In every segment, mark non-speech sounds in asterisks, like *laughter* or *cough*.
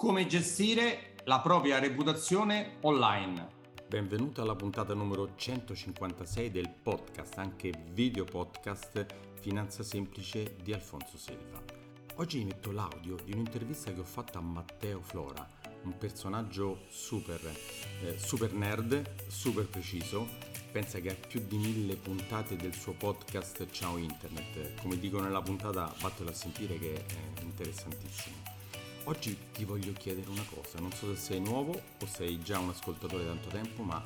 Come gestire la propria reputazione online. Benvenuto alla puntata numero 156 del podcast, anche video podcast Finanza Semplice di Alfonso Selva. Oggi vi metto l'audio di un'intervista che ho fatto a Matteo Flora, un personaggio super, eh, super nerd, super preciso. Pensa che ha più di mille puntate del suo podcast Ciao Internet. Come dico nella puntata, vattelo a sentire che è interessantissimo. Oggi ti voglio chiedere una cosa, non so se sei nuovo o sei già un ascoltatore da tanto tempo, ma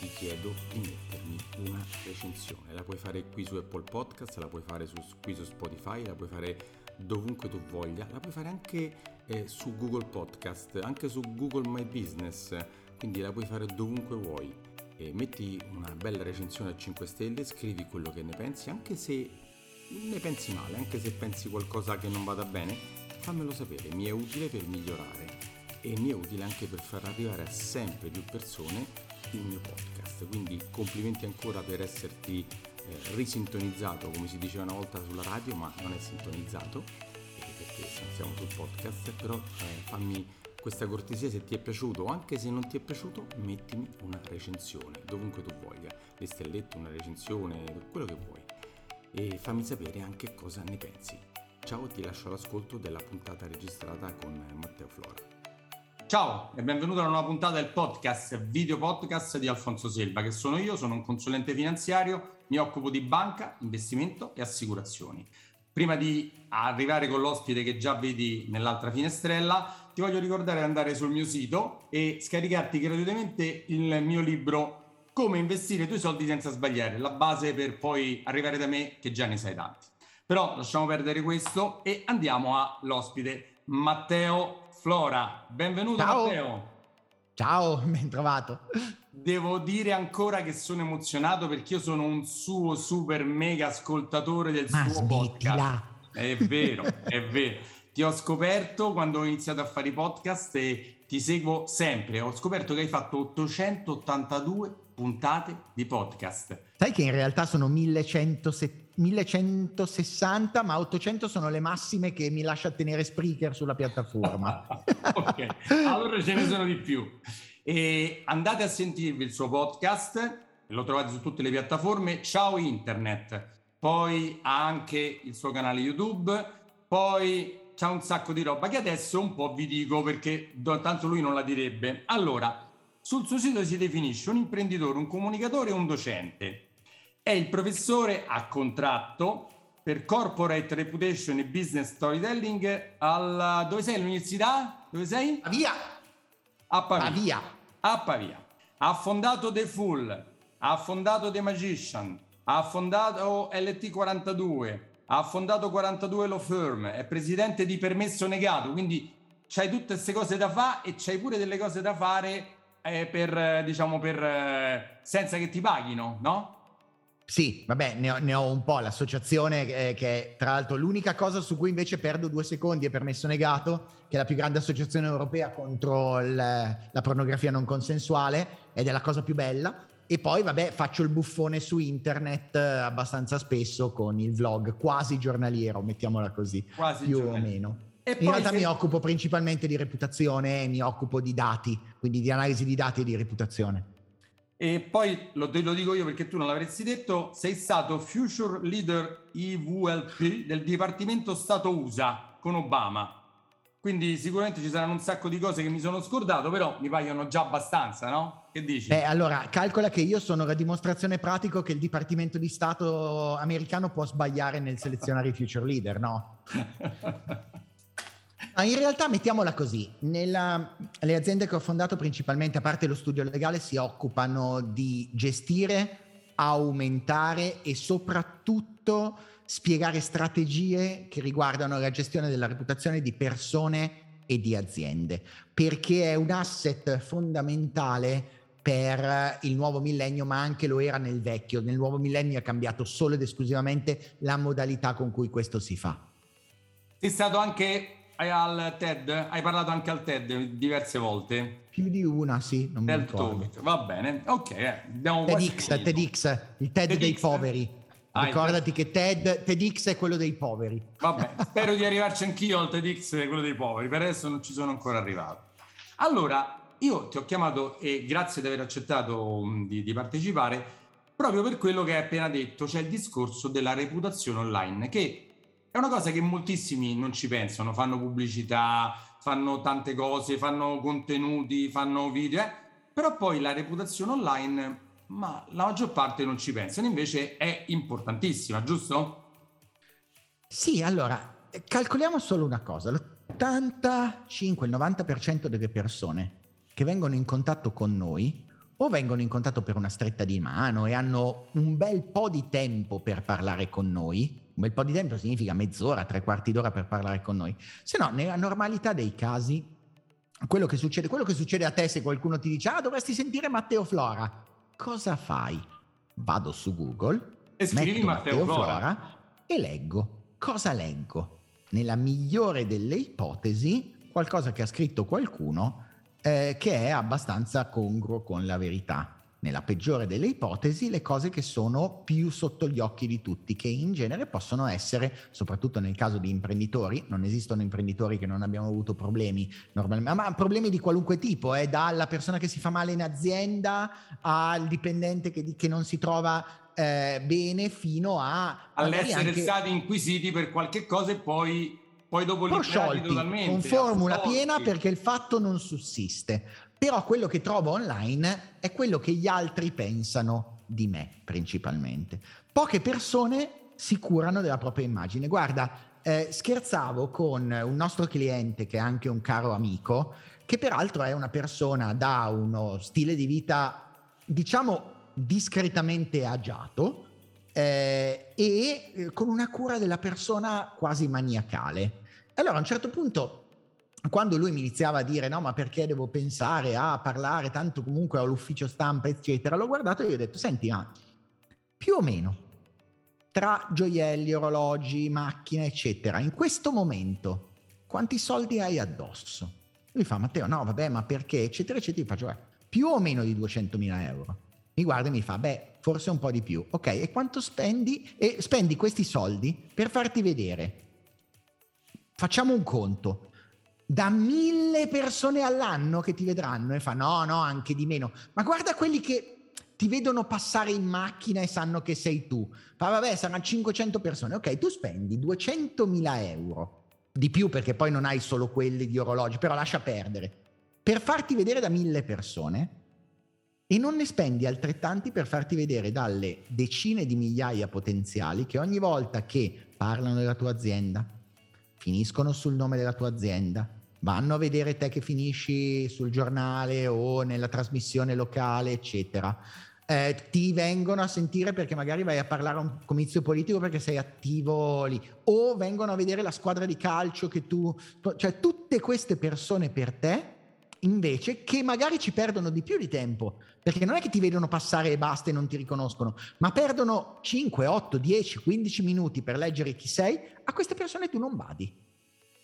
ti chiedo di mettermi una recensione. La puoi fare qui su Apple Podcast, la puoi fare su, qui su Spotify, la puoi fare dovunque tu voglia, la puoi fare anche eh, su Google Podcast, anche su Google My Business, quindi la puoi fare dovunque vuoi. E metti una bella recensione a 5 stelle, scrivi quello che ne pensi, anche se ne pensi male, anche se pensi qualcosa che non vada bene, fammelo sapere, mi è utile per migliorare e mi è utile anche per far arrivare a sempre più persone il mio podcast. Quindi complimenti ancora per esserti eh, risintonizzato, come si diceva una volta sulla radio, ma non è sintonizzato, perché siamo sul podcast, però eh, fammi questa cortesia se ti è piaciuto. O anche se non ti è piaciuto mettimi una recensione dovunque tu voglia. Le stellette una recensione quello che vuoi. E fammi sapere anche cosa ne pensi Ciao, ti lascio l'ascolto della puntata registrata con Matteo Flora. Ciao e benvenuto alla nuova puntata del podcast, video podcast di Alfonso Selva, che sono io, sono un consulente finanziario, mi occupo di banca, investimento e assicurazioni. Prima di arrivare con l'ospite che già vedi nell'altra finestrella, ti voglio ricordare di andare sul mio sito e scaricarti gratuitamente il mio libro Come investire i tuoi soldi senza sbagliare, la base per poi arrivare da me che già ne sai tanti. Però lasciamo perdere questo e andiamo all'ospite Matteo Flora. Benvenuto Ciao. Matteo. Ciao, *laughs* ben trovato. Devo dire ancora che sono emozionato perché io sono un suo super mega ascoltatore del Ma suo podcast. È vero, è vero. Ti ho scoperto quando ho iniziato a fare i podcast e ti seguo sempre. Ho scoperto che hai fatto 882 puntate di podcast. Sai che in realtà sono 1170 1160, ma 800 sono le massime che mi lascia tenere Spreaker sulla piattaforma. *laughs* ok, allora ce ne sono di più. E andate a sentirvi il suo podcast, lo trovate su tutte le piattaforme. Ciao Internet. Poi ha anche il suo canale YouTube, poi c'ha un sacco di roba che adesso un po' vi dico perché tanto lui non la direbbe. Allora, sul suo sito si definisce un imprenditore, un comunicatore e un docente. È il professore a contratto per Corporate Reputation e Business Storytelling alla... dove sei? All'università? Dove sei? Pavia! A Pavia. Pavia. A Pavia. Ha fondato The Full, ha fondato The Magician, ha fondato LT42, ha fondato 42 Law Firm, è presidente di Permesso Negato, quindi c'hai tutte queste cose da fare e c'hai pure delle cose da fare eh, per, diciamo, per, eh, senza che ti paghino, no? Sì, vabbè, ne ho, ne ho un po'. L'associazione eh, che è tra l'altro l'unica cosa su cui invece perdo due secondi è permesso negato, che è la più grande associazione europea contro il, la pornografia non consensuale ed è la cosa più bella. E poi, vabbè, faccio il buffone su internet eh, abbastanza spesso con il vlog quasi giornaliero, mettiamola così, Quasi più giornaliero. o meno. E In realtà se- mi occupo principalmente di reputazione e mi occupo di dati, quindi di analisi di dati e di reputazione. E poi lo, te lo dico io perché tu non l'avresti detto, sei stato Future Leader EVLP del Dipartimento Stato USA con Obama. Quindi sicuramente ci saranno un sacco di cose che mi sono scordato, però mi paiono già abbastanza, no? Che dici? Beh, allora, calcola che io sono la dimostrazione pratica che il Dipartimento di Stato americano può sbagliare nel selezionare i future leader, no? *laughs* Ma in realtà mettiamola così, nella- le aziende che ho fondato principalmente, a parte lo studio legale, si occupano di gestire, aumentare e soprattutto spiegare strategie che riguardano la gestione della reputazione di persone e di aziende, perché è un asset fondamentale per il nuovo millennio, ma anche lo era nel vecchio. Nel nuovo millennio è cambiato solo ed esclusivamente la modalità con cui questo si fa. Sei stato anche al TED, hai parlato anche al TED diverse volte. Più di una, sì, non mi Del ricordo. talk. Va bene, ok, eh, TEDx. TEDx, il TED dei TEDx. poveri. Ah, Ricordati che TED, TEDx è quello dei poveri. Vabbè, spero di arrivarci anch'io al TEDx, quello dei poveri. Per adesso non ci sono ancora arrivato. Allora, io ti ho chiamato e grazie di aver accettato mm, di, di partecipare proprio per quello che hai appena detto, cioè il discorso della reputazione online, che è una cosa che moltissimi non ci pensano, fanno pubblicità, fanno tante cose, fanno contenuti, fanno video, eh? però poi la reputazione online ma la maggior parte non ci pensano, invece è importantissima, giusto? Sì, allora, calcoliamo solo una cosa, l'85, il 90% delle persone che vengono in contatto con noi o vengono in contatto per una stretta di mano e hanno un bel po' di tempo per parlare con noi, un bel po' di tempo significa mezz'ora, tre quarti d'ora per parlare con noi, se no nella normalità dei casi quello che succede, quello che succede a te se qualcuno ti dice ah dovresti sentire Matteo Flora, cosa fai? Vado su Google, e scrivi Matteo, Matteo Flora. Flora e leggo. Cosa leggo? Nella migliore delle ipotesi, qualcosa che ha scritto qualcuno eh, che è abbastanza congruo con la verità nella peggiore delle ipotesi, le cose che sono più sotto gli occhi di tutti, che in genere possono essere, soprattutto nel caso di imprenditori, non esistono imprenditori che non abbiamo avuto problemi normalmente, ma problemi di qualunque tipo, eh, dalla persona che si fa male in azienda al dipendente che, che non si trova eh, bene fino a... All'essere anche... stati inquisiti per qualche cosa e poi poi dopo li sciolti totalmente, con formula piena perché il fatto non sussiste. Però quello che trovo online è quello che gli altri pensano di me, principalmente. Poche persone si curano della propria immagine. Guarda, eh, scherzavo con un nostro cliente che è anche un caro amico, che peraltro è una persona da uno stile di vita, diciamo, discretamente agiato eh, e eh, con una cura della persona quasi maniacale. Allora a un certo punto quando lui mi iniziava a dire no ma perché devo pensare a parlare tanto comunque ho l'ufficio stampa eccetera l'ho guardato e gli ho detto senti ma più o meno tra gioielli orologi macchine eccetera in questo momento quanti soldi hai addosso? Lui fa Matteo no vabbè ma perché? eccetera eccetera io faccio beh, più o meno di 200.000 euro. Mi guarda e mi fa beh forse un po' di più. Ok e quanto spendi? E spendi questi soldi per farti vedere. Facciamo un conto da mille persone all'anno che ti vedranno e fa no, no, anche di meno. Ma guarda quelli che ti vedono passare in macchina e sanno che sei tu. Fa vabbè, saranno 500 persone. Ok, tu spendi 200.000 euro. Di più perché poi non hai solo quelli di orologi, però lascia perdere. Per farti vedere da mille persone e non ne spendi altrettanti per farti vedere dalle decine di migliaia potenziali che ogni volta che parlano della tua azienda, finiscono sul nome della tua azienda, vanno a vedere te che finisci sul giornale o nella trasmissione locale, eccetera. Eh, ti vengono a sentire perché magari vai a parlare a un comizio politico perché sei attivo lì, o vengono a vedere la squadra di calcio che tu, cioè tutte queste persone per te invece che magari ci perdono di più di tempo, perché non è che ti vedono passare e basta e non ti riconoscono, ma perdono 5, 8, 10, 15 minuti per leggere chi sei, a queste persone tu non badi.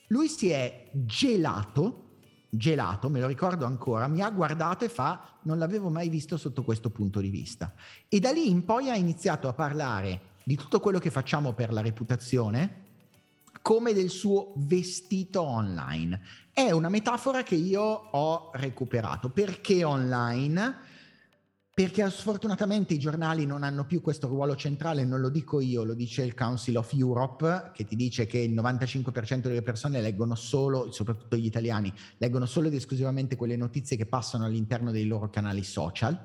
Lui si è gelato, gelato, me lo ricordo ancora, mi ha guardato e fa, non l'avevo mai visto sotto questo punto di vista. E da lì in poi ha iniziato a parlare di tutto quello che facciamo per la reputazione, come del suo vestito online. È una metafora che io ho recuperato. Perché online? Perché sfortunatamente i giornali non hanno più questo ruolo centrale, non lo dico io, lo dice il Council of Europe, che ti dice che il 95% delle persone leggono solo, soprattutto gli italiani, leggono solo ed esclusivamente quelle notizie che passano all'interno dei loro canali social.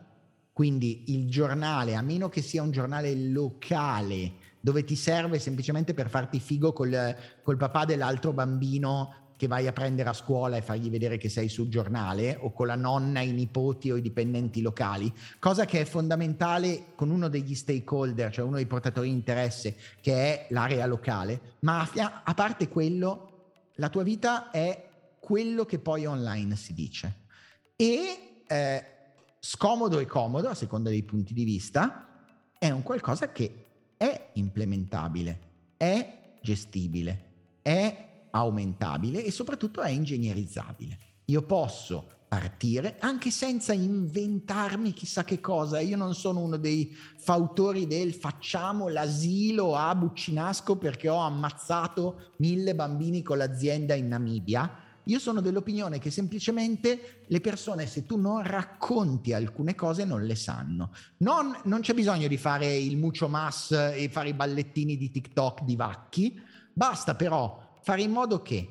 Quindi il giornale, a meno che sia un giornale locale, dove ti serve semplicemente per farti figo col, col papà dell'altro bambino che vai a prendere a scuola e fargli vedere che sei sul giornale o con la nonna, i nipoti o i dipendenti locali, cosa che è fondamentale con uno degli stakeholder, cioè uno dei portatori di interesse, che è l'area locale, ma a, parte quello, la tua vita è quello che poi online si dice. E eh, scomodo e comodo, a seconda dei punti di vista, è un qualcosa che è implementabile, è gestibile, è aumentabile e soprattutto è ingegnerizzabile. Io posso partire anche senza inventarmi chissà che cosa. Io non sono uno dei fautori del facciamo l'asilo a Buccinasco perché ho ammazzato mille bambini con l'azienda in Namibia. Io sono dell'opinione che semplicemente le persone, se tu non racconti alcune cose, non le sanno. Non, non c'è bisogno di fare il mucho mas e fare i ballettini di TikTok di vacchi, basta però fare in modo che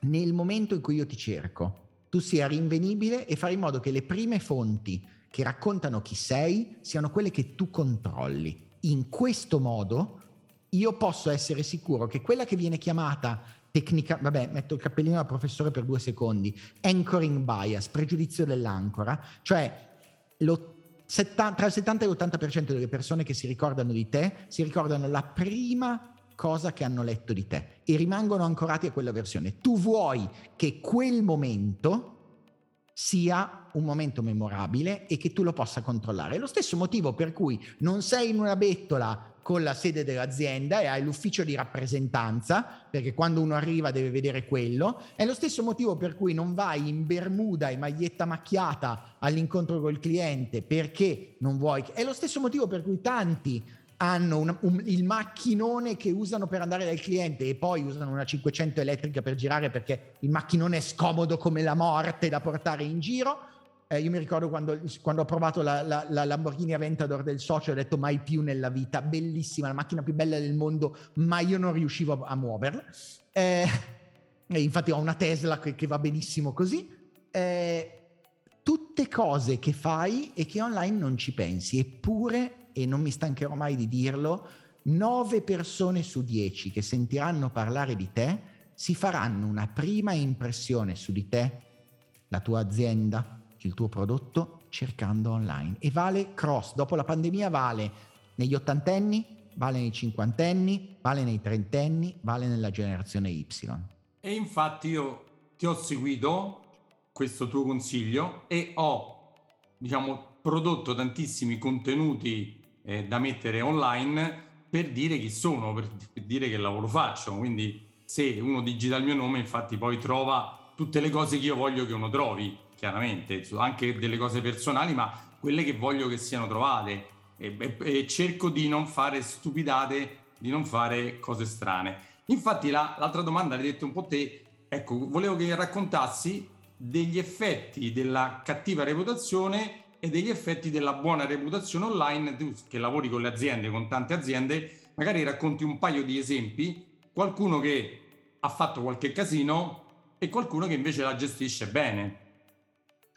nel momento in cui io ti cerco, tu sia rinvenibile e fare in modo che le prime fonti che raccontano chi sei siano quelle che tu controlli. In questo modo io posso essere sicuro che quella che viene chiamata tecnica, vabbè, metto il cappellino da professore per due secondi, anchoring bias, pregiudizio dell'ancora, cioè lo, setta, tra il 70 e l'80% delle persone che si ricordano di te si ricordano la prima cosa che hanno letto di te e rimangono ancorati a quella versione. Tu vuoi che quel momento sia un momento memorabile e che tu lo possa controllare. È lo stesso motivo per cui non sei in una bettola con la sede dell'azienda e hai l'ufficio di rappresentanza, perché quando uno arriva deve vedere quello. È lo stesso motivo per cui non vai in bermuda e maglietta macchiata all'incontro col cliente perché non vuoi. È lo stesso motivo per cui tanti hanno un, un, il macchinone che usano per andare dal cliente e poi usano una 500 elettrica per girare perché il macchinone è scomodo come la morte da portare in giro. Eh, io mi ricordo quando, quando ho provato la, la, la, Lamborghini Aventador del socio, ho detto mai più nella vita, bellissima, la macchina più bella del mondo, ma io non riuscivo a, a muoverla. Eh, infatti ho una Tesla che, che va benissimo così. Eh, tutte cose che fai e che online non ci pensi, eppure e non mi stancherò mai di dirlo, 9 persone su 10 che sentiranno parlare di te si faranno una prima impressione su di te, la tua azienda, il tuo prodotto, cercando online. E vale cross, dopo la pandemia vale negli ottantenni, vale nei cinquantenni, vale nei trentenni, vale nella generazione Y. E infatti io ti ho seguito questo tuo consiglio e ho, diciamo, prodotto tantissimi contenuti eh, da mettere online per dire chi sono, per, dire che lavoro faccio. Quindi se uno digita il mio nome, infatti poi trova tutte le cose che io voglio che uno trovi, chiaramente, anche delle cose personali, ma quelle che voglio che siano trovate. E, e, e cerco di non fare stupidate, di non fare cose strane. Infatti la, l'altra domanda l'hai detto un po' te, ecco, volevo che raccontassi degli effetti della cattiva reputazione e degli effetti della buona reputazione online. Tu che lavori con le aziende, con tante aziende, magari racconti un paio di esempi, qualcuno che ha fatto qualche casino e qualcuno che invece la gestisce bene.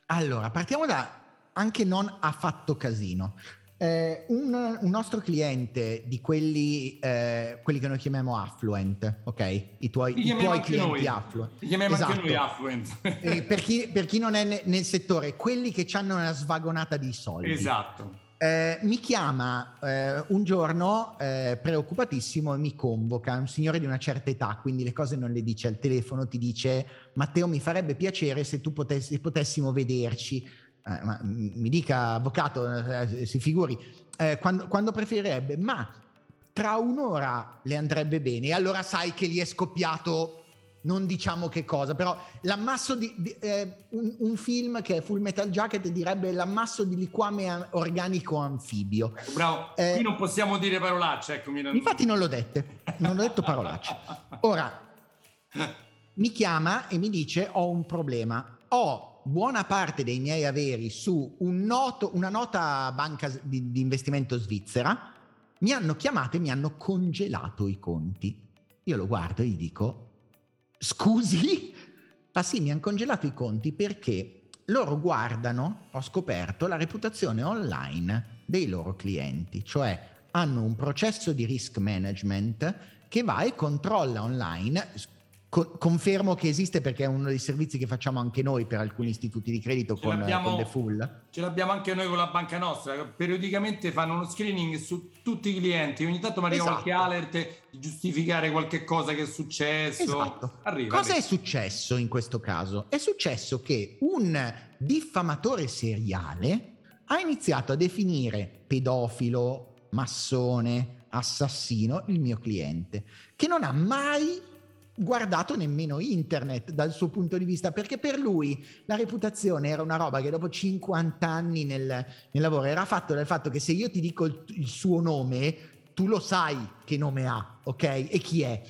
Allora, partiamo da anche non ha fatto casino. Eh, un, un, nostro cliente di quelli, eh, quelli, che noi chiamiamo affluent, ok? I tuoi, i tuoi clienti noi. affluent. Li chiamiamo esatto. anche noi affluent. *laughs* eh, per, chi, per, chi, non è ne, nel settore, quelli che hanno una svagonata di soldi. Esatto. Eh, mi chiama eh, un giorno eh, preoccupatissimo e mi convoca, un signore di una certa età, quindi le cose non le dice al telefono, ti dice Matteo mi farebbe piacere se tu potessi, potessimo vederci eh, ma, mi dica avvocato, eh, si figuri, eh, quando, quando preferirebbe, ma tra un'ora le andrebbe bene, e allora sai che gli è scoppiato non diciamo che cosa, però l'ammasso di, di eh, un, un, film che è Full Metal Jacket direbbe l'ammasso di liquame organico anfibio. Ecco, bravo, eh, qui non possiamo dire parolacce. Ecco, non... Infatti non l'ho dette, non ho detto parolacce. Ora, *laughs* mi chiama e mi dice ho un problema, ho buona parte dei miei averi su un noto, una nota banca di, di investimento svizzera, mi hanno chiamato e mi hanno congelato i conti. Io lo guardo e gli dico, scusi? Ah sì, mi hanno congelato i conti perché loro guardano, ho scoperto, la reputazione online dei loro clienti, cioè hanno un processo di risk management che va e controlla online Co- confermo che esiste perché è uno dei servizi che facciamo anche noi per alcuni istituti di credito con, con, The Full. Ce l'abbiamo anche noi con la banca nostra. Periodicamente fanno uno screening su tutti i clienti. Ogni tanto mi arriva esatto. qualche alert di giustificare qualche cosa che è successo. Esatto. Arriva, cosa è successo in questo caso? È successo che un diffamatore seriale ha iniziato a definire pedofilo, massone, assassino il mio cliente, che non ha mai guardato nemmeno internet dal suo punto di vista, perché per lui la reputazione era una roba che dopo 50 anni nel, nel lavoro era fatto dal fatto che se io ti dico il, il, suo nome, tu lo sai che nome ha, ok? E chi è.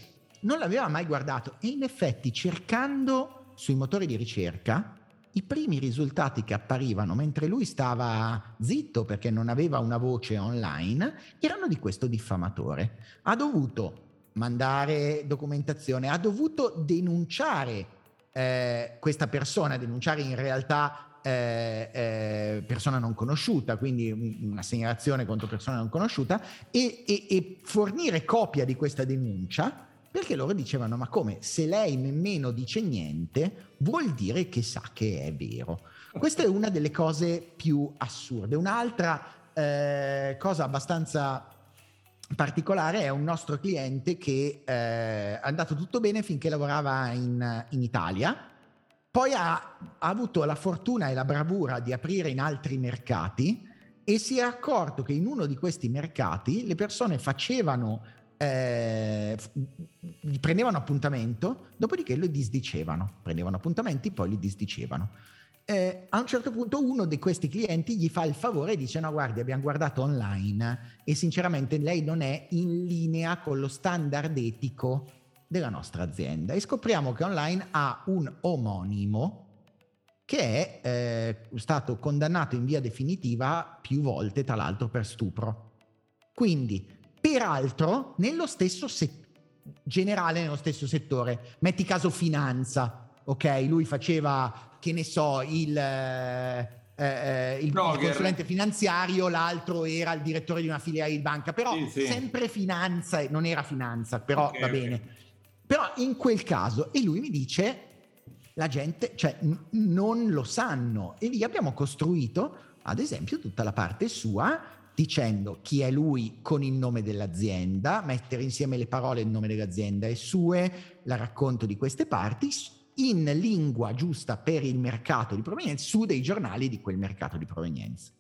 Non l'aveva mai guardato e in effetti cercando sui motori di ricerca, i primi risultati che apparivano mentre lui stava zitto perché non aveva una voce online erano di questo diffamatore. Ha dovuto mandare documentazione, ha dovuto denunciare eh, questa persona, denunciare in realtà eh, eh, persona non conosciuta, quindi una segnalazione contro persona non conosciuta, e, e, e, fornire copia di questa denuncia, perché loro dicevano, ma come, se lei nemmeno dice niente, vuol dire che sa che è vero. Questa è una delle cose più assurde. Un'altra eh, cosa abbastanza particolare è un nostro cliente che eh, è andato tutto bene finché lavorava in, in Italia, poi ha, ha, avuto la fortuna e la bravura di aprire in altri mercati e si è accorto che in uno di questi mercati le persone facevano, eh, prendevano appuntamento, dopodiché lo disdicevano, prendevano appuntamenti, poi li disdicevano eh, a un certo punto uno di questi clienti gli fa il favore e dice no guardi abbiamo guardato online e sinceramente lei non è in linea con lo standard etico della nostra azienda. E scopriamo che online ha un omonimo che è eh, stato condannato in via definitiva più volte tra l'altro per stupro. Quindi peraltro nello stesso settore generale nello stesso settore. Metti caso finanza ok? Lui faceva che ne so, il, eh, eh, il, il consulente finanziario, l'altro era il direttore di una filiale di banca, però sì, sì. sempre finanza, non era finanza, però okay, va okay. bene. Però in quel caso, e lui mi dice, la gente, cioè, n- non lo sanno. E lì abbiamo costruito, ad esempio, tutta la parte sua dicendo chi è lui con il nome dell'azienda, mettere insieme le parole il nome dell'azienda e sue, la racconto di queste parti, in lingua giusta per il mercato di provenienza su dei giornali di quel mercato di provenienza.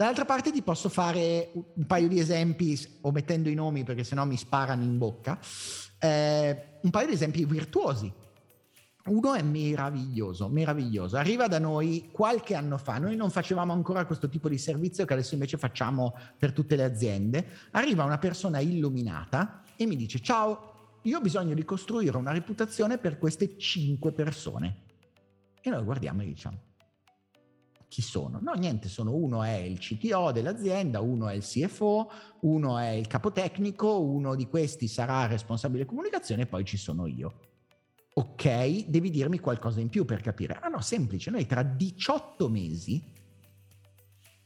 Dall'altra parte ti posso fare un paio di esempi, omettendo i nomi perché sennò mi sparano in bocca, eh, un paio di esempi virtuosi. Uno è meraviglioso, meraviglioso. Arriva da noi qualche anno fa, noi non facevamo ancora questo tipo di servizio che adesso invece facciamo per tutte le aziende. Arriva una persona illuminata e mi dice ciao, io ho bisogno di costruire una reputazione per queste cinque persone. E noi guardiamo e diciamo, chi sono? No, niente, sono uno è il CTO dell'azienda, uno è il CFO, uno è il capotecnico, uno di questi sarà responsabile comunicazione e poi ci sono io. Ok, devi dirmi qualcosa in più per capire. Ah no, semplice, noi tra 18 mesi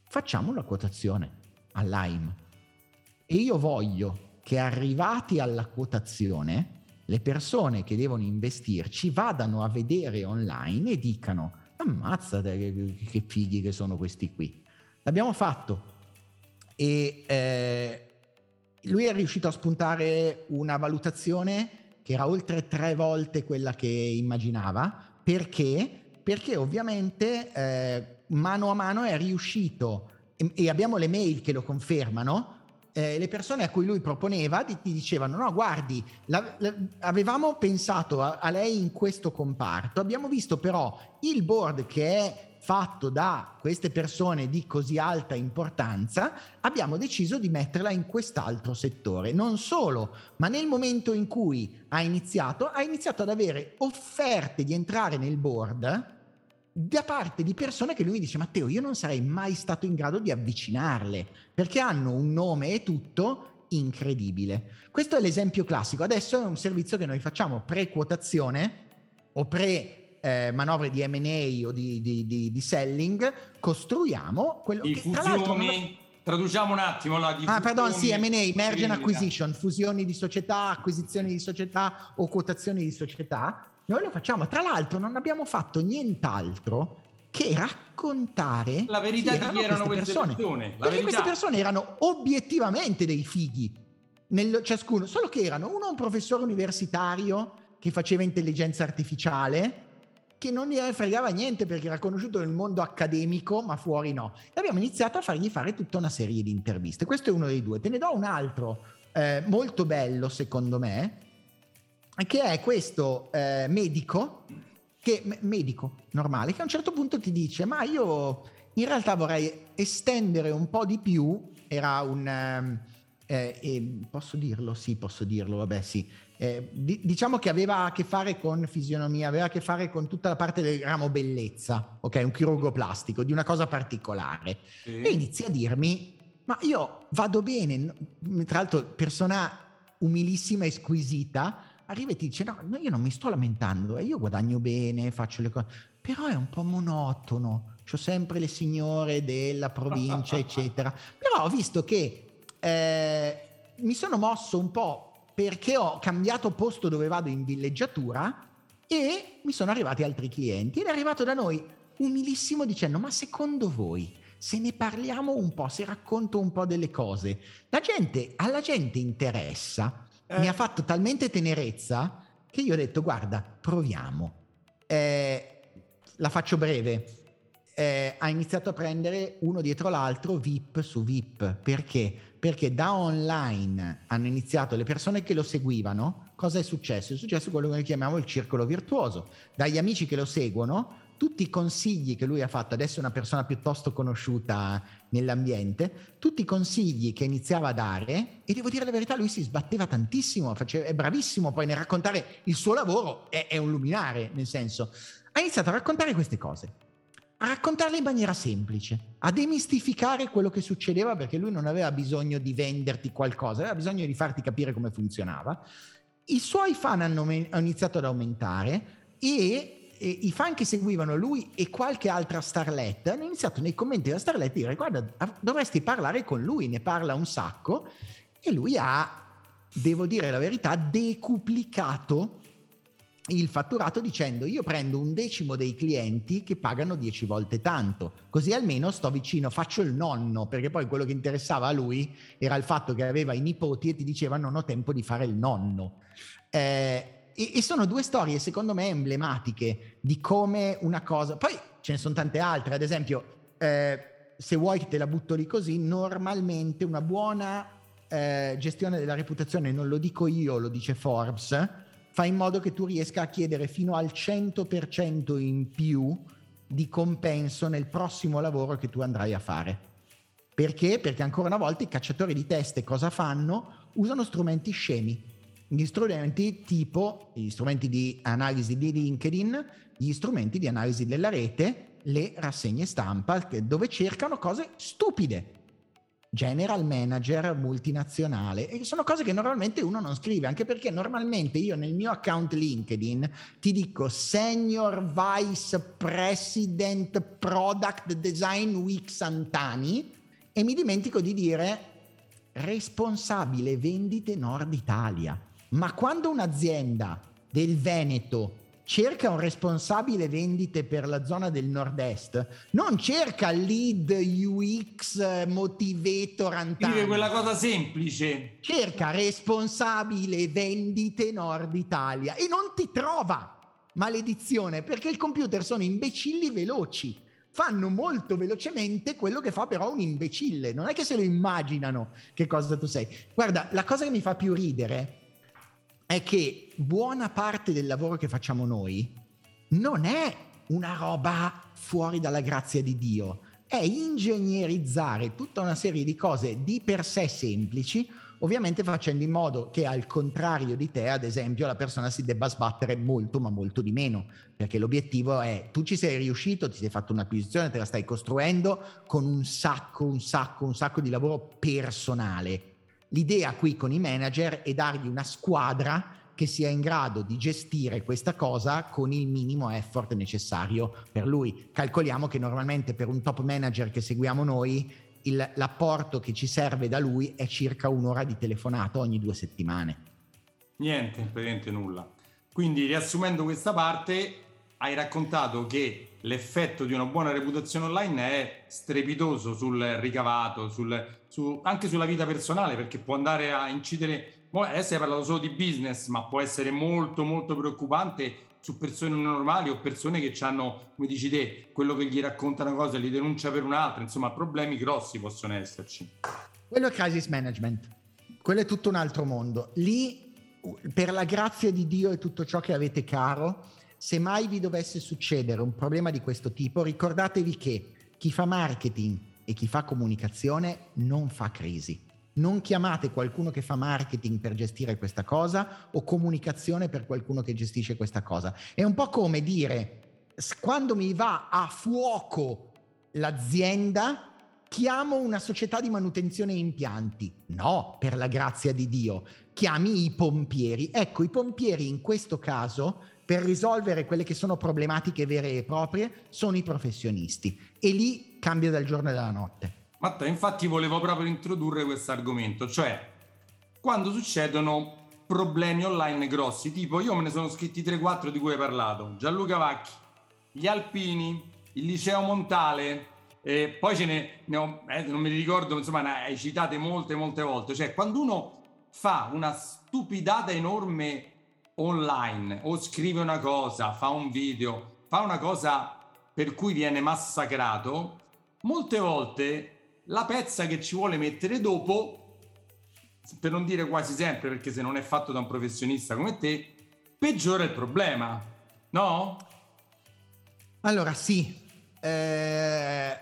facciamo una quotazione all'AIM e io voglio che arrivati alla quotazione, le persone che devono investirci vadano a vedere online e dicano ammazza che fighi che sono questi qui. L'abbiamo fatto. E eh, lui è riuscito a spuntare una valutazione che era oltre tre volte quella che immaginava. Perché, perché ovviamente eh, mano a mano è riuscito e, e abbiamo le mail che lo confermano eh, le persone a cui lui proponeva ti, ti dicevano no guardi la, la, avevamo pensato a, a, lei in questo comparto abbiamo visto però il board che è fatto da queste persone di così alta importanza abbiamo deciso di metterla in quest'altro settore. Non solo ma nel momento in cui ha iniziato ha iniziato ad avere offerte di entrare nel board da parte di persone che lui mi dice Matteo io non sarei mai stato in grado di avvicinarle perché hanno un nome e tutto incredibile. Questo è l'esempio classico. Adesso è un servizio che noi facciamo pre-quotazione o pre eh, manovre di M&A o di, di, di, di selling, costruiamo quello I che fusioni, traduciamo un attimo la di Ah, pardon, sì, M&A, merge and acquisition, fusioni di società, acquisizioni di società o quotazioni di società noi lo facciamo. Tra l'altro non abbiamo fatto nient'altro che raccontare la verità chi erano di chi erano queste persone. persone. Perché queste persone erano obiettivamente dei fighi, nel, ciascuno, solo che erano uno un professore universitario che faceva intelligenza artificiale, che non gli fregava niente perché era conosciuto nel mondo accademico, ma fuori no. E abbiamo iniziato a fargli fare tutta una serie di interviste. Questo è uno dei due. Te ne do un altro eh, molto bello, secondo me, che è questo eh, medico, che, medico normale, che a un certo punto ti dice, ma io in realtà vorrei estendere un po' di più, era un... Ehm, eh, eh, posso dirlo? Sì, posso dirlo, vabbè sì. Eh, di, diciamo che aveva a che fare con fisionomia, aveva a che fare con tutta la parte del ramo bellezza, ok? Un chirurgo plastico, di una cosa particolare. Sì. E inizia a dirmi, ma io vado bene, tra l'altro persona umilissima e squisita, arriva e ti dice, no, no io non mi sto lamentando, eh, io guadagno bene, faccio le cose, però è un po' monotono, ho sempre le signore della provincia, *laughs* eccetera. Però ho visto che eh, mi sono mosso un po' perché ho cambiato posto dove vado in villeggiatura e mi sono arrivati altri clienti ed è arrivato da noi umilissimo dicendo ma secondo voi se ne parliamo un po', se racconto un po' delle cose, la gente, alla gente interessa, eh. mi ha fatto talmente tenerezza che io ho detto guarda proviamo, eh, la faccio breve, eh, ha iniziato a prendere uno dietro l'altro VIP su VIP. Perché? Perché da online hanno iniziato le persone che lo seguivano. Cosa è successo? È successo quello che noi chiamiamo il circolo virtuoso. Dagli amici che lo seguono, tutti i consigli che lui ha fatto, adesso è una persona piuttosto conosciuta nell'ambiente, tutti i consigli che iniziava a dare, e devo dire la verità, lui si sbatteva tantissimo, faceva, è bravissimo poi nel raccontare il suo lavoro, è, è un luminare, nel senso, ha iniziato a raccontare queste cose a raccontarle in maniera semplice, a demistificare quello che succedeva perché lui non aveva bisogno di venderti qualcosa, aveva bisogno di farti capire come funzionava. I suoi fan hanno, hanno iniziato ad aumentare e, e, i fan che seguivano lui e qualche altra starlet hanno iniziato nei commenti della starlet a dire guarda dovresti parlare con lui, ne parla un sacco e lui ha, devo dire la verità, decuplicato il fatturato dicendo io prendo un decimo dei clienti che pagano dieci volte tanto, così almeno sto vicino, faccio il nonno, perché poi quello che interessava a lui era il fatto che aveva i nipoti e ti diceva non ho tempo di fare il nonno. Eh, e, e, sono due storie secondo me emblematiche di come una cosa, poi ce ne sono tante altre, ad esempio eh, se vuoi te la butto lì così, normalmente una buona eh, gestione della reputazione, non lo dico io, lo dice Forbes, fa in modo che tu riesca a chiedere fino al 100% in più di compenso nel prossimo lavoro che tu andrai a fare. Perché? Perché ancora una volta i cacciatori di teste cosa fanno? Usano strumenti scemi. Gli strumenti tipo gli strumenti di analisi di LinkedIn, gli strumenti di analisi della rete, le rassegne stampa, dove cercano cose stupide. General manager multinazionale e sono cose che normalmente uno non scrive anche perché normalmente io nel mio account LinkedIn ti dico senior vice president product design week Santani e mi dimentico di dire responsabile vendite Nord Italia ma quando un'azienda del Veneto cerca un responsabile vendite per la zona del nord-est, non cerca lead UX motivator Antani. Scrive quella cosa semplice. Cerca responsabile vendite Nord Italia e non ti trova. Maledizione, perché il computer sono imbecilli veloci. Fanno molto velocemente quello che fa però un imbecille. Non è che se lo immaginano che cosa tu sei. Guarda, la cosa che mi fa più ridere è che buona parte del lavoro che facciamo noi non è una roba fuori dalla grazia di Dio, è ingegnerizzare tutta una serie di cose di per sé semplici, ovviamente facendo in modo che al contrario di te, ad esempio, la persona si debba sbattere molto ma molto di meno, perché l'obiettivo è tu ci sei riuscito, ti sei fatto un'acquisizione, te la stai costruendo con un sacco, un sacco, un sacco di lavoro personale L'idea qui con i manager è dargli una squadra che sia in grado di gestire questa cosa con il minimo effort necessario per lui. Calcoliamo che normalmente per un top manager che seguiamo noi il, l'apporto che ci serve da lui è circa un'ora di telefonato ogni due settimane. Niente, praticamente nulla. Quindi riassumendo questa parte, hai raccontato che l'effetto di una buona reputazione online è strepitoso sul ricavato, sul, su, anche sulla vita personale, perché può andare a incidere. Adesso hai parlato solo di business, ma può essere molto, molto preoccupante su persone normali o persone che hanno, come dici te, quello che gli racconta una cosa e li denuncia per un'altra. Insomma, problemi grossi possono esserci. Quello è crisis management. Quello è tutto un altro mondo. Lì per la grazia di Dio e tutto ciò che avete caro, se mai vi dovesse succedere un problema di questo tipo, ricordatevi che chi fa marketing e chi fa comunicazione non fa crisi. Non chiamate qualcuno che fa marketing per gestire questa cosa o comunicazione per qualcuno che gestisce questa cosa. È un po' come dire, quando mi va a fuoco l'azienda, chiamo una società di manutenzione impianti. No, per la grazia di Dio, chiami i pompieri. Ecco, i pompieri in questo caso, per risolvere quelle che sono problematiche vere e proprie, sono i professionisti. E lì cambia dal giorno e dalla notte. Matteo, infatti volevo proprio introdurre questo argomento, cioè quando succedono problemi online grossi, tipo io me ne sono scritti 3-4 di cui hai parlato, Gianluca Vacchi, gli Alpini, il Liceo Montale, e poi ce ne, ne ho, eh, non mi ricordo, insomma, ne hai citate molte, molte volte, cioè quando uno fa una stupidata enorme online o scrive una cosa, fa un video, fa una cosa per cui viene massacrato, molte volte la pezza che ci vuole mettere dopo, per non dire quasi sempre, perché se non è fatto da un professionista come te, peggiora il problema, no? Allora sì, eh,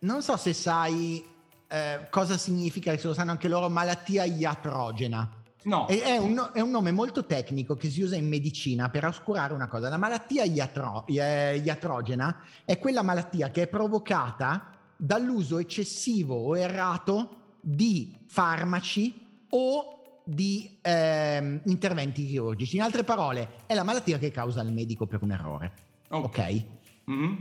non so se sai eh, cosa significa, se lo sanno anche loro, malattia iatrogena. No. È, è, un, è, un, nome molto tecnico che si usa in medicina per oscurare una cosa. La malattia iatro, iatrogena è quella malattia che è provocata dall'uso eccessivo o errato di farmaci o di eh, interventi chirurgici. In altre parole, è la malattia che causa il medico per un errore. Ok? okay? Mm-hmm.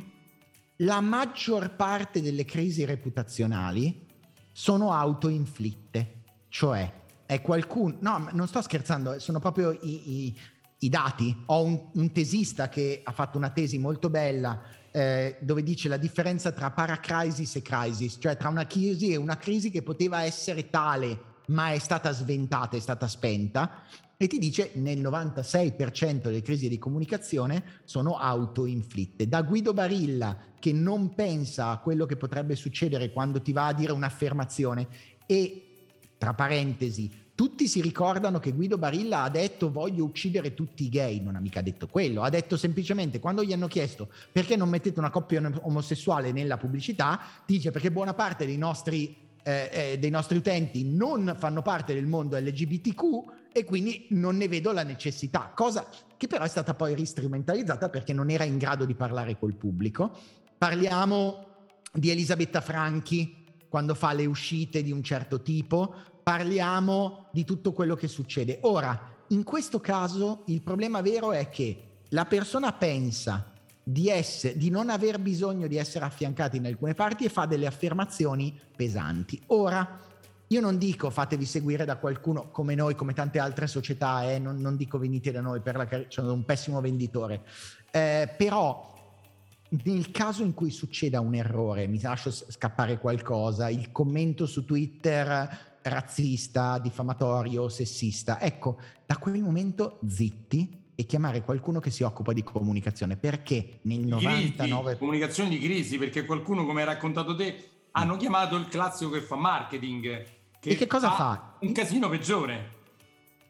La maggior parte delle crisi reputazionali sono autoinflitte, cioè è qualcuno... No, non sto scherzando, sono proprio i, i, i dati. Ho un, un tesista che ha fatto una tesi molto bella eh, dove dice la differenza tra paracrisis e crisis, cioè tra una crisi e una crisi che poteva essere tale ma è stata sventata, è stata spenta, e ti dice nel 96% delle crisi di comunicazione sono autoinflitte. Da Guido Barilla che non pensa a quello che potrebbe succedere quando ti va a dire un'affermazione e, tra parentesi, tutti si ricordano che Guido Barilla ha detto voglio uccidere tutti i gay, non ha mica detto quello, ha detto semplicemente quando gli hanno chiesto perché non mettete una coppia omosessuale nella pubblicità, dice perché buona parte dei nostri, eh, eh, dei nostri utenti non fanno parte del mondo LGBTQ e quindi non ne vedo la necessità, cosa che però è stata poi ristrumentalizzata perché non era in grado di parlare col pubblico. Parliamo di Elisabetta Franchi quando fa le uscite di un certo tipo, parliamo di tutto quello che succede. Ora, in questo caso il problema vero è che la persona pensa di, essere, di non aver bisogno di essere affiancati in alcune parti e fa delle affermazioni pesanti. Ora, io non dico fatevi seguire da qualcuno come noi, come tante altre società, eh, non, non, dico venite da noi per la car- sono un pessimo venditore, eh, però nel caso in cui succeda un errore, mi lascio scappare qualcosa, il commento su Twitter razzista, diffamatorio, sessista. Ecco, da quel momento zitti e chiamare qualcuno che si occupa di comunicazione, perché nel 99... Crisi, comunicazione di crisi, perché qualcuno, come hai raccontato te, hanno chiamato il classico che fa marketing. Che e che cosa fa? Un casino peggiore.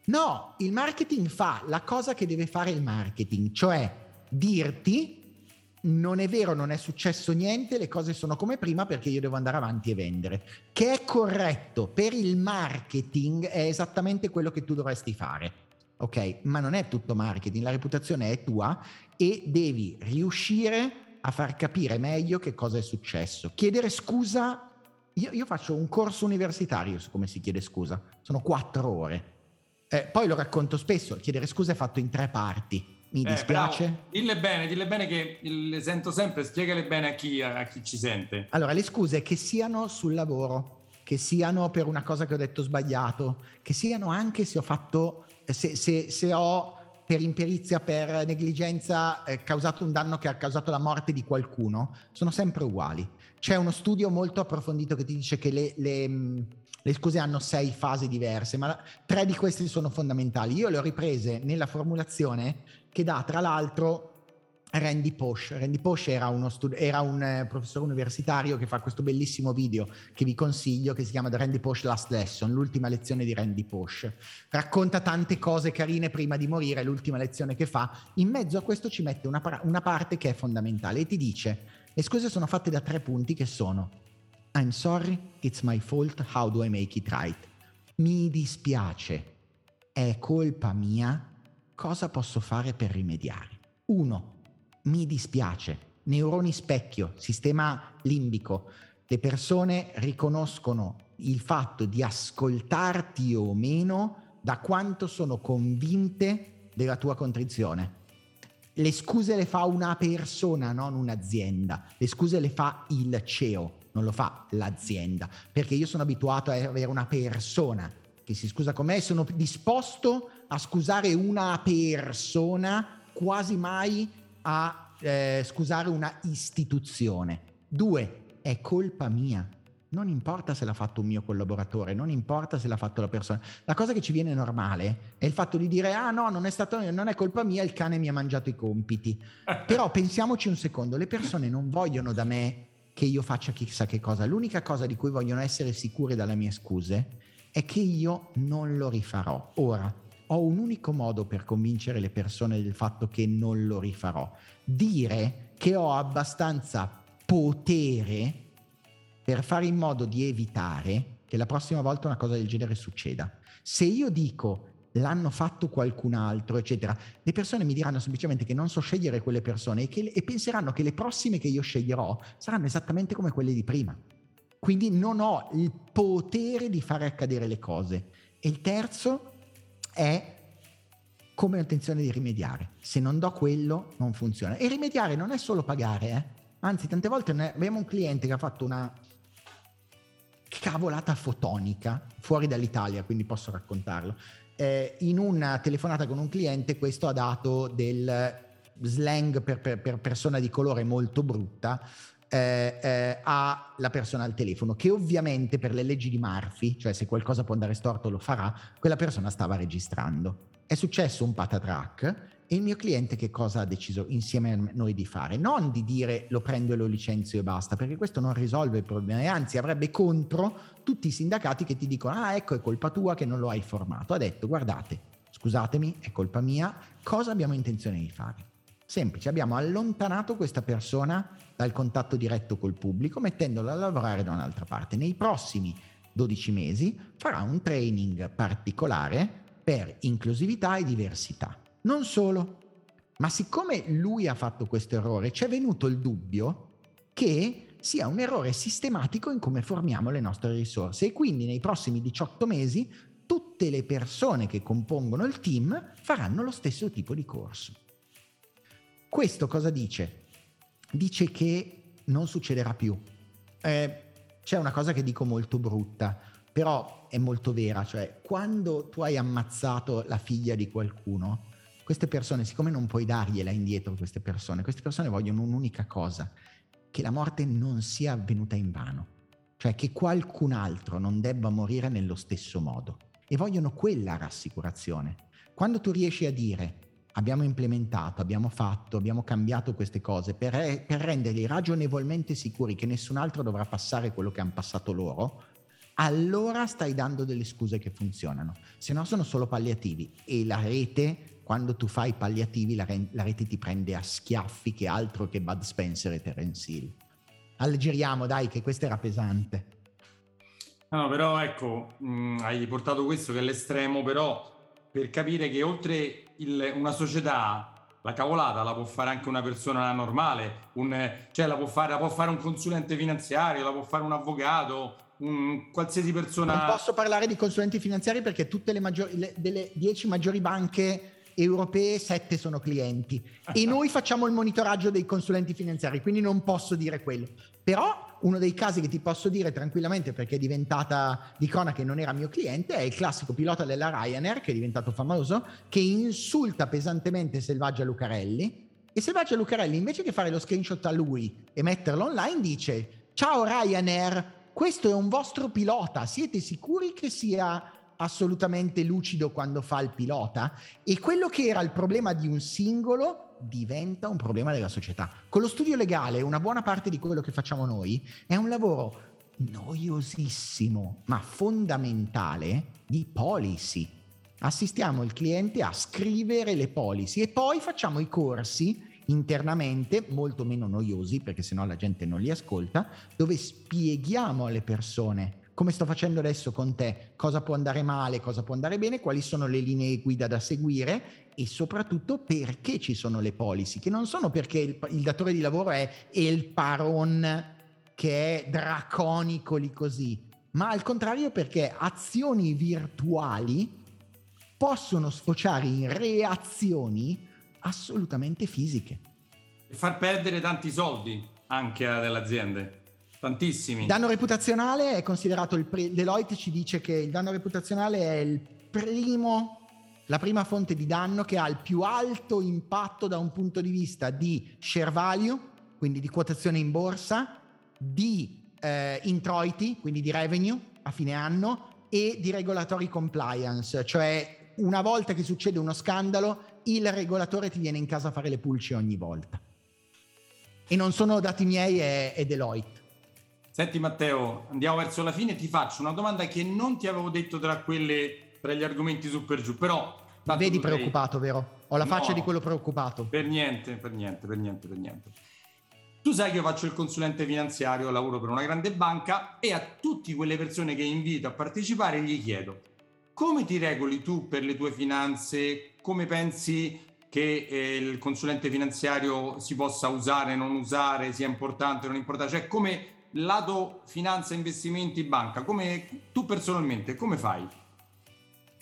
No, il marketing fa la cosa che deve fare il marketing, cioè dirti non è vero, non è successo niente, le cose sono come prima perché io devo andare avanti e vendere. Che è corretto per il marketing è esattamente quello che tu dovresti fare. Ok, ma non è tutto marketing, la reputazione è tua e devi riuscire a far capire meglio che cosa è successo. Chiedere scusa, io, io faccio un corso universitario su come si chiede scusa, sono quattro ore. Eh, poi lo racconto spesso, chiedere scusa è fatto in tre parti mi eh, dispiace. Però, dille bene, dille bene che le sento sempre, spiegale bene a chi, a chi ci sente. Allora, le scuse che siano sul lavoro, che siano per una cosa che ho detto sbagliato, che siano anche se ho fatto, se, se, se ho per imperizia, per negligenza eh, causato un danno che ha causato la morte di qualcuno, sono sempre uguali. C'è uno studio molto approfondito che ti dice che le, le le scuse hanno sei fasi diverse, ma tre di queste sono fondamentali. Io le ho riprese nella formulazione che dà tra l'altro Randy Posh. Randy Posh era, stud- era un eh, professore universitario che fa questo bellissimo video che vi consiglio che si chiama The Randy Posh Last Lesson, l'ultima lezione di Randy Posh. Racconta tante cose carine prima di morire, l'ultima lezione che fa. In mezzo a questo ci mette una, par- una parte che è fondamentale e ti dice le scuse sono fatte da tre punti che sono I'm sorry, it's my fault, how do I make it right? Mi dispiace, è colpa mia, cosa posso fare per rimediare? Uno, mi dispiace. Neuroni specchio, sistema limbico. Le persone riconoscono il fatto di ascoltarti o meno da quanto sono convinte della tua contrizione. Le scuse le fa una persona, non un'azienda. Le scuse le fa il CEO, non lo fa l'azienda. Perché io sono abituato a avere una persona che si scusa con me e sono disposto a scusare una persona quasi mai a eh, scusare una istituzione. Due, è colpa mia. Non importa se l'ha fatto un mio collaboratore, non importa se l'ha fatto la persona. La cosa che ci viene normale è il fatto di dire: ah no, non è, stato, non è colpa mia, il cane mi ha mangiato i compiti. *laughs* Però pensiamoci un secondo: le persone non vogliono da me che io faccia chissà che cosa. L'unica cosa di cui vogliono essere sicure dalle mie scuse è che io non lo rifarò. Ora, ho un unico modo per convincere le persone del fatto che non lo rifarò. Dire che ho abbastanza potere per fare in modo di evitare che la prossima volta una cosa del genere succeda. Se io dico l'hanno fatto qualcun altro, eccetera, le persone mi diranno semplicemente che non so scegliere quelle persone e, che, e penseranno che le prossime che io sceglierò saranno esattamente come quelle di prima. Quindi non ho il potere di fare accadere le cose. E il terzo è come ho intenzione di rimediare. Se non do quello, non funziona. E rimediare non è solo pagare, eh? anzi, tante volte abbiamo un cliente che ha fatto una cavolata fotonica fuori dall'Italia, quindi posso raccontarlo. Eh, in una telefonata con un cliente, questo ha dato del slang per, per, per persona di colore molto brutta eh, eh, alla persona al telefono, che ovviamente per le leggi di Murphy, cioè se qualcosa può andare storto lo farà, quella persona stava registrando. È successo un patatrack e il mio cliente che cosa ha deciso insieme a noi di fare? Non di dire lo prendo e lo licenzio e basta, perché questo non risolve il problema e anzi avrebbe contro tutti i sindacati che ti dicono ah ecco è colpa tua che non lo hai formato. Ha detto guardate, scusatemi, è colpa mia, cosa abbiamo intenzione di fare? Semplice, abbiamo allontanato questa persona dal contatto diretto col pubblico mettendola a lavorare da un'altra parte. Nei prossimi 12 mesi farà un training particolare per inclusività e diversità. Non solo, ma siccome lui ha fatto questo errore, ci è venuto il dubbio che sia un errore sistematico in come formiamo le nostre risorse e quindi nei prossimi 18 mesi tutte le persone che compongono il team faranno lo stesso tipo di corso. Questo cosa dice? Dice che non succederà più. Eh, c'è una cosa che dico molto brutta, però è molto vera, cioè quando tu hai ammazzato la figlia di qualcuno, queste persone, siccome non puoi dargliela indietro queste persone, queste persone vogliono un'unica cosa, che la morte non sia avvenuta in vano, cioè che qualcun altro non debba morire nello stesso modo e vogliono quella rassicurazione. Quando tu riesci a dire abbiamo implementato, abbiamo fatto, abbiamo cambiato queste cose per, per renderli ragionevolmente sicuri che nessun altro dovrà passare quello che hanno passato loro, allora stai dando delle scuse che funzionano. Se no sono solo palliativi e la rete, quando tu fai palliativi, la, re- la rete ti prende a schiaffi che altro che Bud Spencer e Terence Hill. Alleggeriamo, dai, che questo era pesante. No, però ecco, mh, hai portato questo che è l'estremo, però per capire che oltre il, una società la cavolata la può fare anche una persona normale, un, cioè la può, fare, la può fare un consulente finanziario, la può fare un avvocato, un, qualsiasi persona. Non posso parlare di consulenti finanziari perché tutte le maggiori, le, delle dieci maggiori banche europee, sette sono clienti e *laughs* noi facciamo il monitoraggio dei consulenti finanziari, quindi non posso dire quello. Però uno dei casi che ti posso dire tranquillamente perché è diventata di cronaca e non era mio cliente è il classico pilota della Ryanair che è diventato famoso che insulta pesantemente Selvaggia Lucarelli. E Selvaggia Lucarelli invece che fare lo screenshot a lui e metterlo online dice ciao Ryanair questo è un vostro pilota siete sicuri che sia assolutamente lucido quando fa il pilota e quello che era il problema di un singolo diventa un problema della società. Con lo studio legale, una buona parte di quello che facciamo noi è un lavoro noiosissimo, ma fondamentale di policy. Assistiamo il cliente a scrivere le policy e poi facciamo i corsi internamente, molto meno noiosi, perché sennò la gente non li ascolta, dove spieghiamo alle persone come sto facendo adesso con te, cosa può andare male, cosa può andare bene, quali sono le linee guida da seguire e soprattutto perché ci sono le policy, che non sono perché il, il datore di lavoro è il paron che è draconico lì così, ma al contrario perché azioni virtuali possono sfociare in reazioni assolutamente fisiche. E far perdere tanti soldi anche delle aziende. Tantissimi. Il danno reputazionale è considerato il pre- Deloitte ci dice che il danno reputazionale è il primo la prima fonte di danno che ha il più alto impatto da un punto di vista di share value, quindi di quotazione in borsa, di eh, introiti, quindi di revenue a fine anno e di regulatory compliance, cioè una volta che succede uno scandalo, il regolatore ti viene in casa a fare le pulci ogni volta. E non sono dati miei, è, è Deloitte. Senti Matteo, andiamo verso la fine, ti faccio una domanda che non ti avevo detto tra quelle tra gli argomenti su per giù, però... Vedi preoccupato, sei... vero? Ho la faccia no, di quello preoccupato. Per niente, per niente, per niente, per niente. Tu sai che io faccio il consulente finanziario, lavoro per una grande banca e a tutte quelle persone che invito a partecipare gli chiedo come ti regoli tu per le tue finanze, come pensi che eh, il consulente finanziario si possa usare, non usare, sia importante, non importante, cioè come lato finanza, investimenti, banca, come tu personalmente, come fai?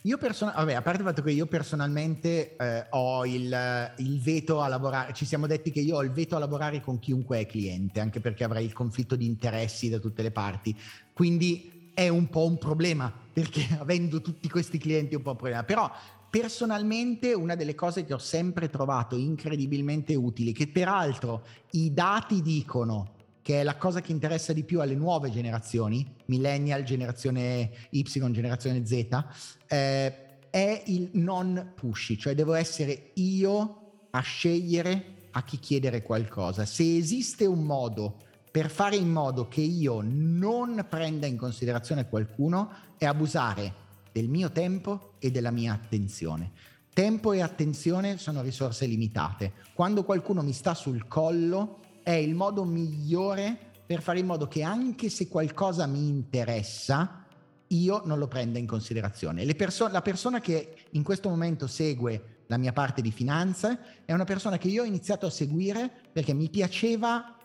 Io personalmente, a parte il fatto che io personalmente eh, ho il, il, veto a lavorare, ci siamo detti che io ho il veto a lavorare con chiunque è cliente, anche perché avrei il conflitto di interessi da tutte le parti. Quindi è un po' un problema, perché *laughs* avendo tutti questi clienti è un po' un problema. Però personalmente una delle cose che ho sempre trovato incredibilmente utili, che peraltro i dati dicono che è la cosa che interessa di più alle nuove generazioni, millennial, generazione Y, generazione Z, eh, è il non pushy, cioè devo essere io a scegliere a chi chiedere qualcosa. Se esiste un modo per fare in modo che io non prenda in considerazione qualcuno, è abusare del mio tempo e della mia attenzione. Tempo e attenzione sono risorse limitate. Quando qualcuno mi sta sul collo, è il modo migliore per fare in modo che anche se qualcosa mi interessa, io non lo prenda in considerazione. Perso- la persona che in questo momento segue la mia parte di finanza è una persona che io ho iniziato a seguire perché mi piaceva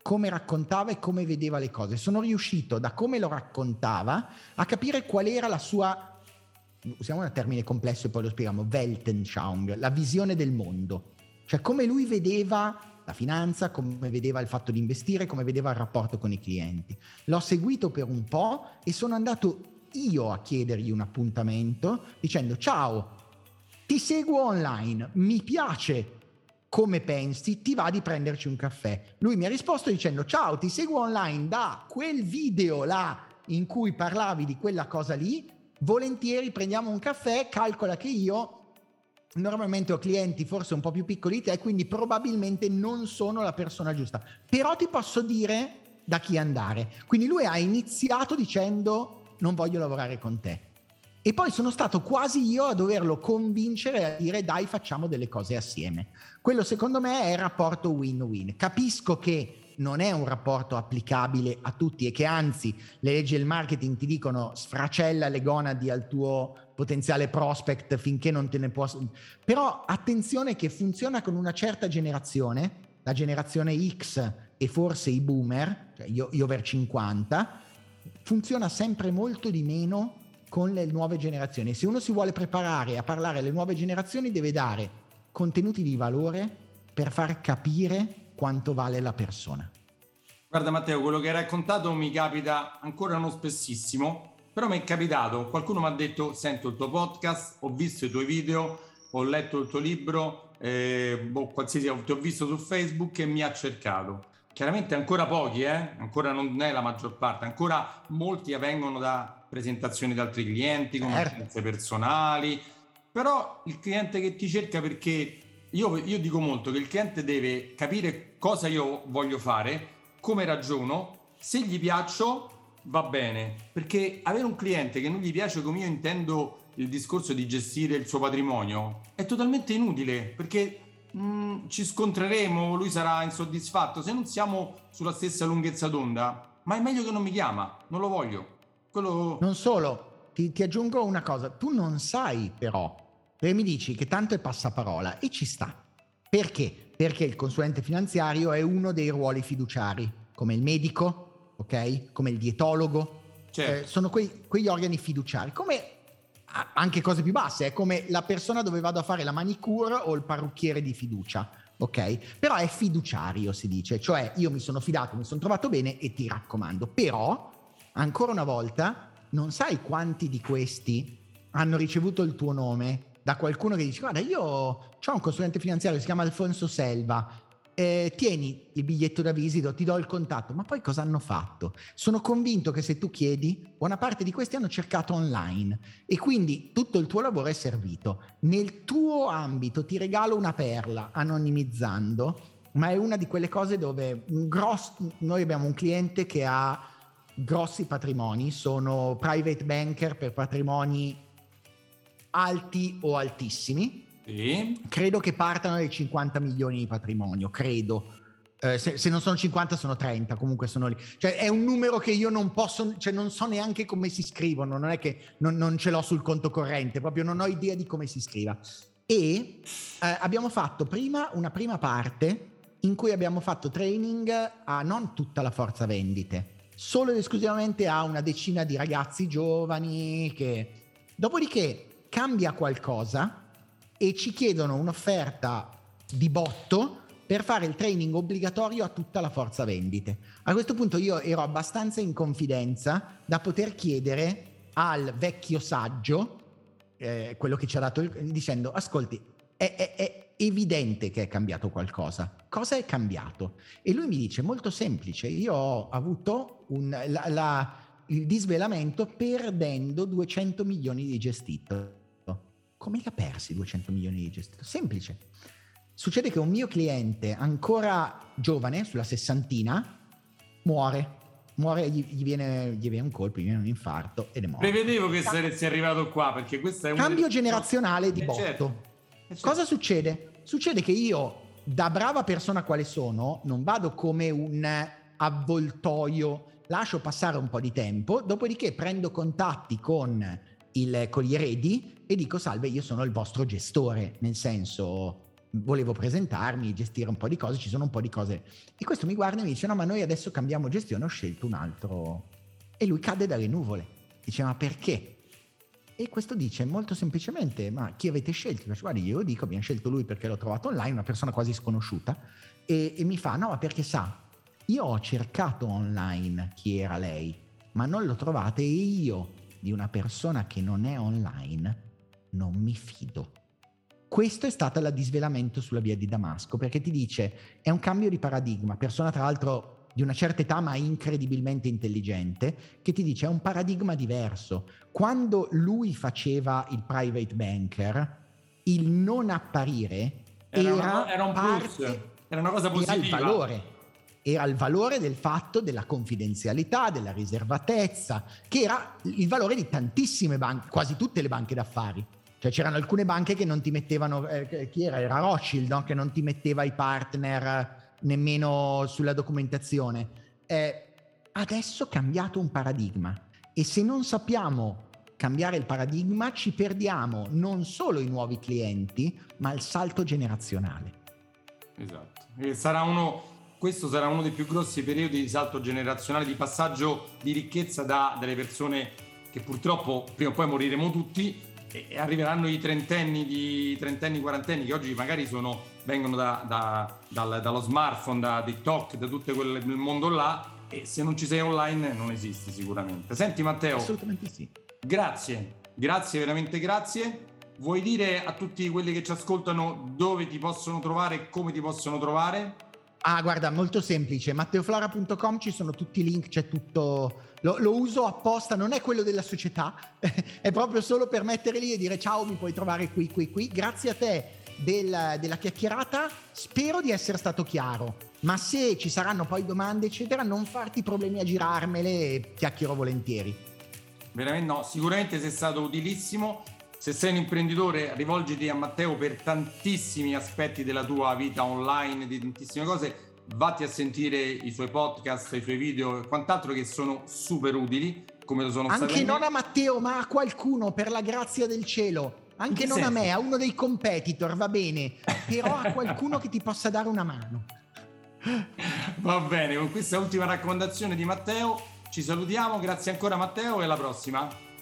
come raccontava e come vedeva le cose. Sono riuscito da come lo raccontava a capire qual era la sua, usiamo un termine complesso e poi lo spieghiamo, Weltanschauung, la visione del mondo. Cioè come lui vedeva la finanza, come vedeva il fatto di investire, come vedeva il rapporto con i clienti. L'ho seguito per un po' e sono andato io a chiedergli un appuntamento dicendo ciao, ti seguo online, mi piace come pensi, ti va di prenderci un caffè. Lui mi ha risposto dicendo ciao, ti seguo online da quel video là in cui parlavi di quella cosa lì, volentieri prendiamo un caffè, calcola che io normalmente ho clienti forse un po' più piccoli di te, quindi probabilmente non sono la persona giusta. Però ti posso dire da chi andare. Quindi lui ha iniziato dicendo non voglio lavorare con te. E poi sono stato quasi io a doverlo convincere a dire dai facciamo delle cose assieme. Quello secondo me è il rapporto win-win. Capisco che non è un rapporto applicabile a tutti e che anzi le leggi del marketing ti dicono sfracella le gonadi al tuo potenziale prospect finché non te ne può... Però attenzione che funziona con una certa generazione, la generazione X e forse i boomer, cioè io, io over 50, funziona sempre molto di meno con le nuove generazioni. Se uno si vuole preparare a parlare alle nuove generazioni deve dare contenuti di valore per far capire quanto vale la persona. Guarda Matteo, quello che hai raccontato mi capita ancora non spessissimo, però mi è capitato, qualcuno mi ha detto sento il tuo podcast, ho visto i tuoi video, ho letto il tuo libro, eh, boh, qualsiasi, ti ho visto su Facebook e mi ha cercato. chiaramente ancora pochi, eh? ancora non è la maggior parte, ancora molti vengono da presentazioni da altri clienti, Certo. conoscenze personali, però il cliente che ti cerca perché io, io dico molto che il cliente deve capire cosa io voglio fare, come ragiono, se gli piaccio va bene, perché avere un cliente che non gli piace come io intendo il discorso di gestire il suo patrimonio è totalmente inutile, perché mh, ci scontreremo, lui sarà insoddisfatto, se non siamo sulla stessa lunghezza d'onda, ma è meglio che non mi chiama, non lo voglio. Quello... Non solo, ti, ti aggiungo una cosa, tu non sai però, perché mi dici che tanto è passaparola e ci sta. Perché? Perché il consulente finanziario è uno dei ruoli fiduciari, come il medico, ok? Come il dietologo, Certo. eh, sono quei- quegli organi fiduciari, come anche cose più basse, è come la persona dove vado a fare la manicure o il parrucchiere di fiducia, ok? Però è fiduciario, si dice, cioè io mi sono fidato, mi sono trovato bene e ti raccomando. Però, ancora una volta, non sai quanti di questi hanno ricevuto il tuo nome da qualcuno che dice guarda io ho un consulente finanziario si chiama Alfonso Selva eh, tieni il biglietto da visita ti do il contatto. Ma poi cosa hanno fatto? Sono convinto che se tu chiedi buona parte di questi hanno cercato online. E quindi tutto il tuo lavoro è servito. Nel tuo ambito ti regalo una perla anonimizzando ma è una di quelle cose dove grosso, noi abbiamo un cliente che ha grossi patrimoni sono private banker per patrimoni alti o altissimi. Sì. Credo che partano dai 50 milioni di patrimonio, credo. Eh, se, se non sono 50 sono 30, comunque sono lì. Cioè è un numero che io non posso, cioè non so neanche come si scrivono, non è che non, non ce l'ho sul conto corrente, proprio non ho idea di come si scriva. E eh, abbiamo fatto prima una prima parte in cui abbiamo fatto training a non tutta la forza vendite, solo ed esclusivamente a una decina di ragazzi giovani che dopodiché cambia qualcosa e ci chiedono un'offerta di botto per fare il training obbligatorio a tutta la forza vendite. A questo punto io ero abbastanza in confidenza da poter chiedere al vecchio saggio, eh, quello che ci ha dato, il, dicendo, ascolti, è, è, è evidente che è cambiato qualcosa. Cosa è cambiato? E lui mi dice, molto semplice, io ho avuto un, la, la, il disvelamento perdendo 200 milioni di gestito come li ha persi 200 milioni di gestito? Semplice. Succede che un mio cliente ancora giovane, sulla sessantina, muore. Muore, gli, gli, viene, gli viene un colpo, gli viene un infarto ed è morto. Prevedevo che saresti arrivato qua perché questo è un Cambio generazionale di Eh, botto. certo. Eh, certo. Cosa succede? Succede che io, da brava persona quale sono, non vado come un avvoltoio, lascio passare un po' di tempo, dopodiché prendo contatti con, il, con gli eredi e dico salve, io sono il vostro gestore, nel senso volevo presentarmi, gestire un po' di cose, ci sono un po' di cose. E questo mi guarda e mi dice no, ma noi adesso cambiamo gestione, ho scelto un altro. E lui cade dalle nuvole. Dice ma perché? E questo dice molto semplicemente, ma chi avete scelto? Dice, guardi, io dico, abbiamo scelto lui perché l'ho trovato online, una persona quasi sconosciuta, e, e mi fa, no, ma perché sa, io ho cercato online chi era lei, ma non lo trovate e io di una persona che non è online non mi fido. Questo è stato il disvelamento sulla via di Damasco, perché ti dice, è un cambio di paradigma, persona tra l'altro di una certa età ma incredibilmente intelligente, che ti dice è un paradigma diverso. Quando lui faceva il private banker, il non apparire Era, era, una- era un parte- plus, era una cosa era il positiva. valore. Era il valore del fatto della confidenzialità, della riservatezza, che era il valore di tantissime banche, quasi tutte le banche d'affari. Cioè c'erano alcune banche che non ti mettevano, eh, chi era? Era Rothschild, no? che non ti metteva i partner nemmeno sulla documentazione. Eh, adesso è cambiato un paradigma e se non sappiamo cambiare il paradigma ci perdiamo non solo i nuovi clienti, ma il salto generazionale. Esatto. E sarà uno, questo sarà uno dei più grossi periodi di salto generazionale, di passaggio di ricchezza da delle persone che purtroppo prima o poi moriremo tutti e arriveranno i trentenni, di, trentenni, quarantenni che oggi magari sono, vengono da- da- dal- dallo smartphone, da TikTok, da tutto quel mondo là e se non ci sei online non esisti sicuramente. Senti Matteo, Assolutamente sì. Grazie, grazie, veramente grazie. Vuoi dire a tutti quelli che ci ascoltano dove ti possono trovare e come ti possono trovare? Ah, guarda, molto semplice. Matteoflora.com ci sono tutti i link, c'è tutto. Lo, lo, uso apposta, non è quello della società, *laughs* è proprio solo per mettere lì e dire ciao, mi puoi trovare qui, qui, qui. Grazie a te del, della chiacchierata, spero di essere stato chiaro. Ma se ci saranno poi domande, eccetera, non farti problemi a girarmele, chiacchiero volentieri. Veramente no, sicuramente sei stato utilissimo. Se sei un imprenditore, rivolgiti a Matteo per tantissimi aspetti della tua vita online, di tantissime cose vatti a sentire i suoi podcast, i suoi video e quant'altro che sono super utili, come lo sono Anche non a Matteo, ma a qualcuno, per la grazia del cielo. Anche non senso? a me, a uno dei competitor, va bene, però a qualcuno che ti possa dare una mano. *laughs* Va bene, con questa ultima raccomandazione di Matteo ci salutiamo, grazie ancora Matteo e alla prossima.